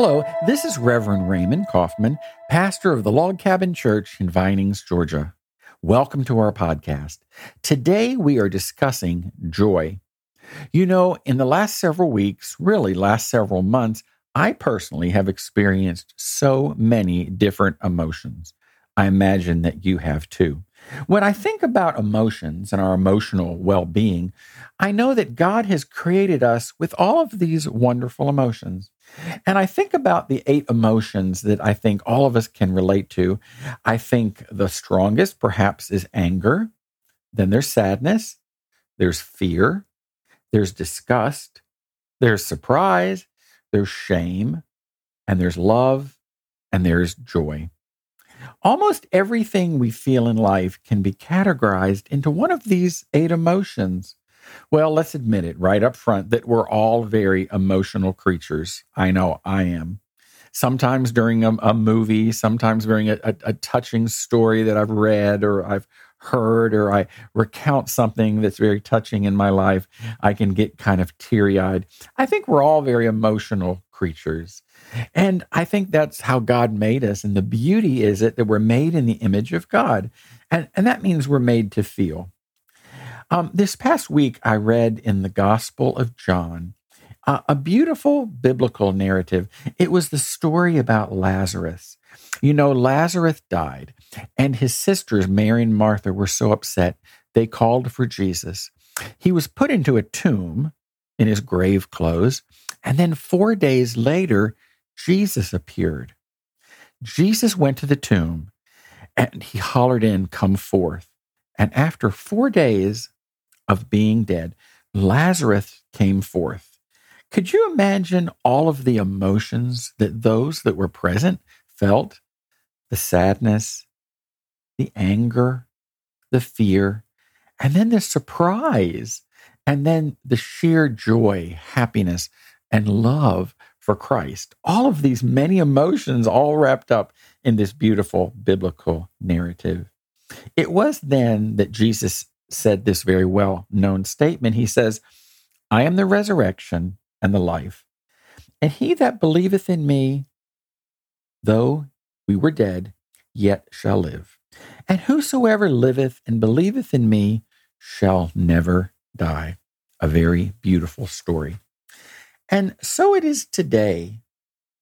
Hello, this is Reverend Raymond Coffman, pastor of the Log Cabin Church in Vinings, Georgia. Welcome to our podcast. Today we are discussing joy. You know, in the last several weeks, really last several months, I personally have experienced so many different emotions. I imagine that you have too. When I think about emotions and our emotional well being, I know that God has created us with all of these wonderful emotions. And I think about the eight emotions that I think all of us can relate to. I think the strongest, perhaps, is anger. Then there's sadness, there's fear, there's disgust, there's surprise, there's shame, and there's love, and there's joy. Almost everything we feel in life can be categorized into one of these eight emotions. Well, let's admit it right up front that we're all very emotional creatures. I know I am. Sometimes during a, a movie, sometimes during a, a, a touching story that I've read or I've heard or I recount something that's very touching in my life, I can get kind of teary eyed. I think we're all very emotional creatures. And I think that's how God made us. And the beauty is it that we're made in the image of God. And, and that means we're made to feel. Um, this past week, I read in the Gospel of John uh, a beautiful biblical narrative. It was the story about Lazarus. You know, Lazarus died, and his sisters, Mary and Martha, were so upset they called for Jesus. He was put into a tomb in his grave clothes, and then four days later, Jesus appeared. Jesus went to the tomb and he hollered in, Come forth. And after four days, of being dead, Lazarus came forth. Could you imagine all of the emotions that those that were present felt? The sadness, the anger, the fear, and then the surprise, and then the sheer joy, happiness, and love for Christ. All of these many emotions, all wrapped up in this beautiful biblical narrative. It was then that Jesus said this very well known statement. He says, I am the resurrection and the life. And he that believeth in me, though we were dead, yet shall live. And whosoever liveth and believeth in me shall never die. A very beautiful story. And so it is today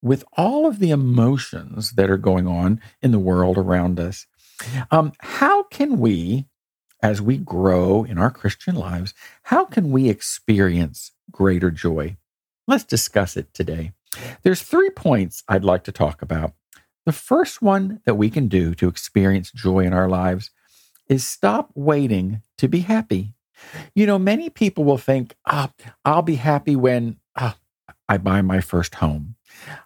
with all of the emotions that are going on in the world around us. Um, how can we as we grow in our Christian lives, how can we experience greater joy? Let's discuss it today. There's three points I'd like to talk about. The first one that we can do to experience joy in our lives is stop waiting to be happy. You know, many people will think, ah, I'll be happy when ah, I buy my first home.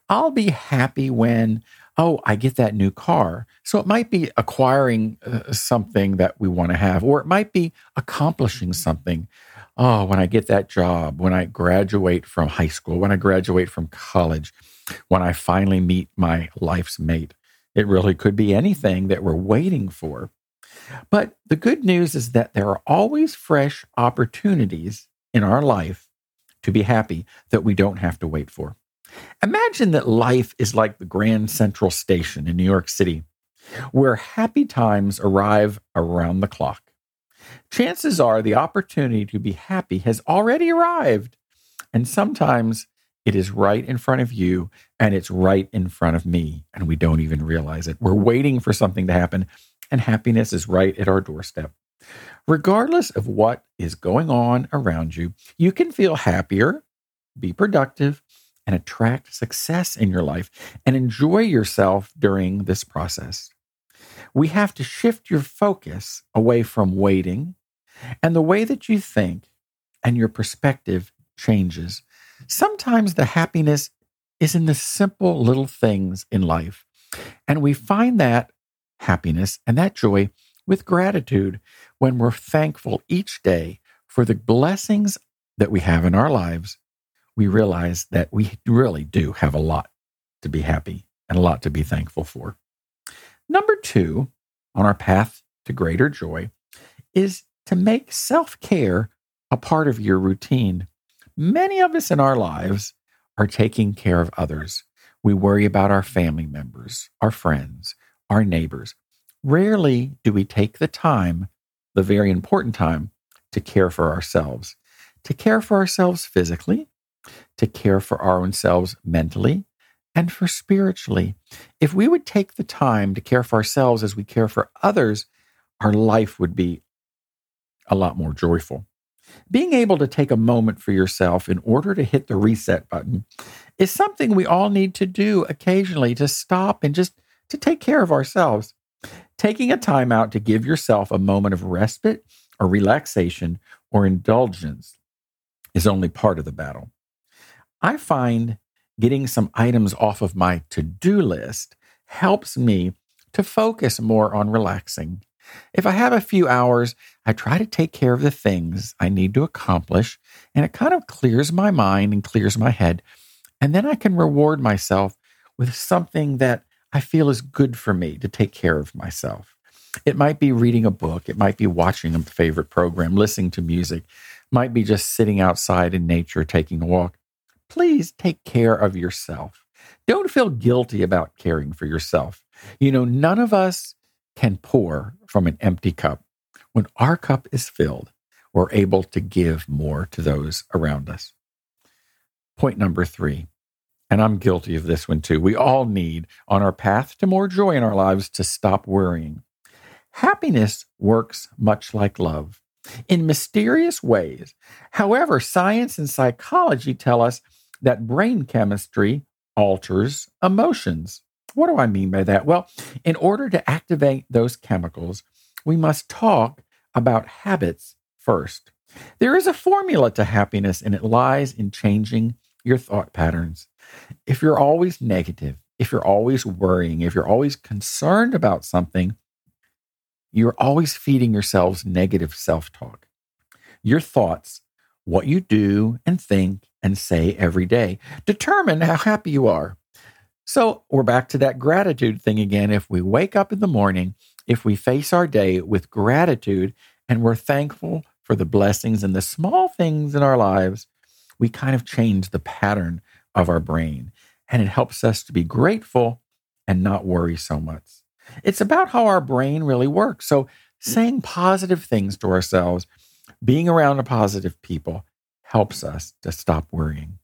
I'll be happy when oh, I get that new car. So it might be acquiring uh, something that we want to have, or it might be accomplishing something. Oh, when I get that job, when I graduate from high school, when I graduate from college, when I finally meet my life's mate. It really could be anything that we're waiting for. But the good news is that there are always fresh opportunities in our life to be happy that we don't have to wait for. Imagine that life is like the Grand Central Station in New York City, where happy times arrive around the clock. Chances are the opportunity to be happy has already arrived. And sometimes it is right in front of you and it's right in front of me, and we don't even realize it. We're waiting for something to happen, and happiness is right at our doorstep. Regardless of what is going on around you, you can feel happier, be productive, and attract success in your life and enjoy yourself during this process. We have to shift your focus away from waiting and the way that you think and your perspective changes. Sometimes the happiness is in the simple little things in life. And we find that happiness and that joy with gratitude when we're thankful each day for the blessings that we have in our lives we realize that we really do have a lot to be happy and a lot to be thankful for. Number two on our path to greater joy is to make self care a part of your routine. Many of us in our lives are taking care of others. We worry about our family members, our friends, our neighbors. Rarely do we take the time, the very important time, to care for ourselves, to care for ourselves physically, to care for our own selves mentally, and for spiritually. If we would take the time to care for ourselves as we care for others, our life would be a lot more joyful. Being able to take a moment for yourself in order to hit the reset button is something we all need to do occasionally to stop and just to take care of ourselves. Taking a time out to give yourself a moment of respite or relaxation or indulgence is only part of the battle. I find getting some items off of my to do list helps me to focus more on relaxing. If I have a few hours, I try to take care of the things I need to accomplish, and it kind of clears my mind and clears my head. And then I can reward myself with something that I feel is good for me to take care of myself. It might be reading a book, it might be watching a favorite program, listening to music, might be just sitting outside in nature taking a walk please take care of yourself. Don't feel guilty about caring for yourself. You know, none of us can pour from an empty cup. When our cup is filled, we're able to give more to those around us. Point number three, and I'm guilty of this one too. We all need, on our path to more joy in our lives, to stop worrying. Happiness works much like love in mysterious ways. However, science and psychology tell us that brain chemistry alters emotions. What do I mean by that? Well, in order to activate those chemicals, we must talk about habits first. There is a formula to happiness, and it lies in changing your thought patterns. If you're always negative, if you're always worrying, if you're always concerned about something, you're always feeding yourselves negative self talk. Your thoughts, what you do and think, and say every day. Determine how happy you are. So we're back to that gratitude thing again. If we wake up in the morning, if we face our day with gratitude and we're thankful for the blessings and the small things in our lives, we kind of change the pattern of our brain. And it helps us to be grateful and not worry so much. It's about how our brain really works. So, saying positive things to ourselves, being around positive people, helps us to stop worrying.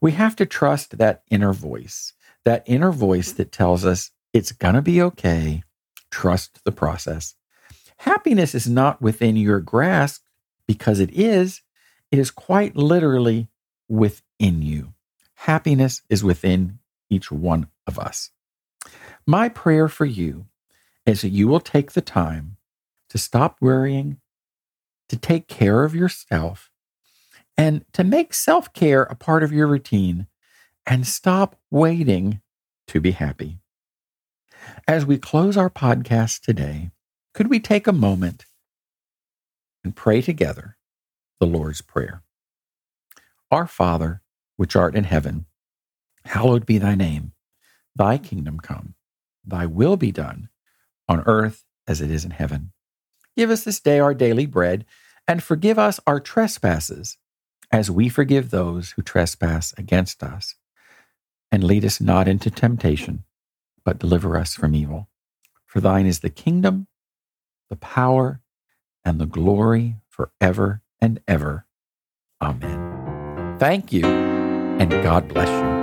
We have to trust that inner voice, that inner voice that tells us it's going to be okay. Trust the process. Happiness is not within your grasp because it is. It is quite literally within you. Happiness is within each one of us. My prayer for you is that you will take the time to stop worrying, to take care of yourself, and to make self care a part of your routine and stop waiting to be happy. As we close our podcast today, could we take a moment and pray together the Lord's Prayer? Our Father, which art in heaven, hallowed be thy name. Thy kingdom come, thy will be done on earth as it is in heaven. Give us this day our daily bread and forgive us our trespasses as we forgive those who trespass against us. And lead us not into temptation, but deliver us from evil. For thine is the kingdom, the power, and the glory forever and ever. Amen. Thank you, and God bless you.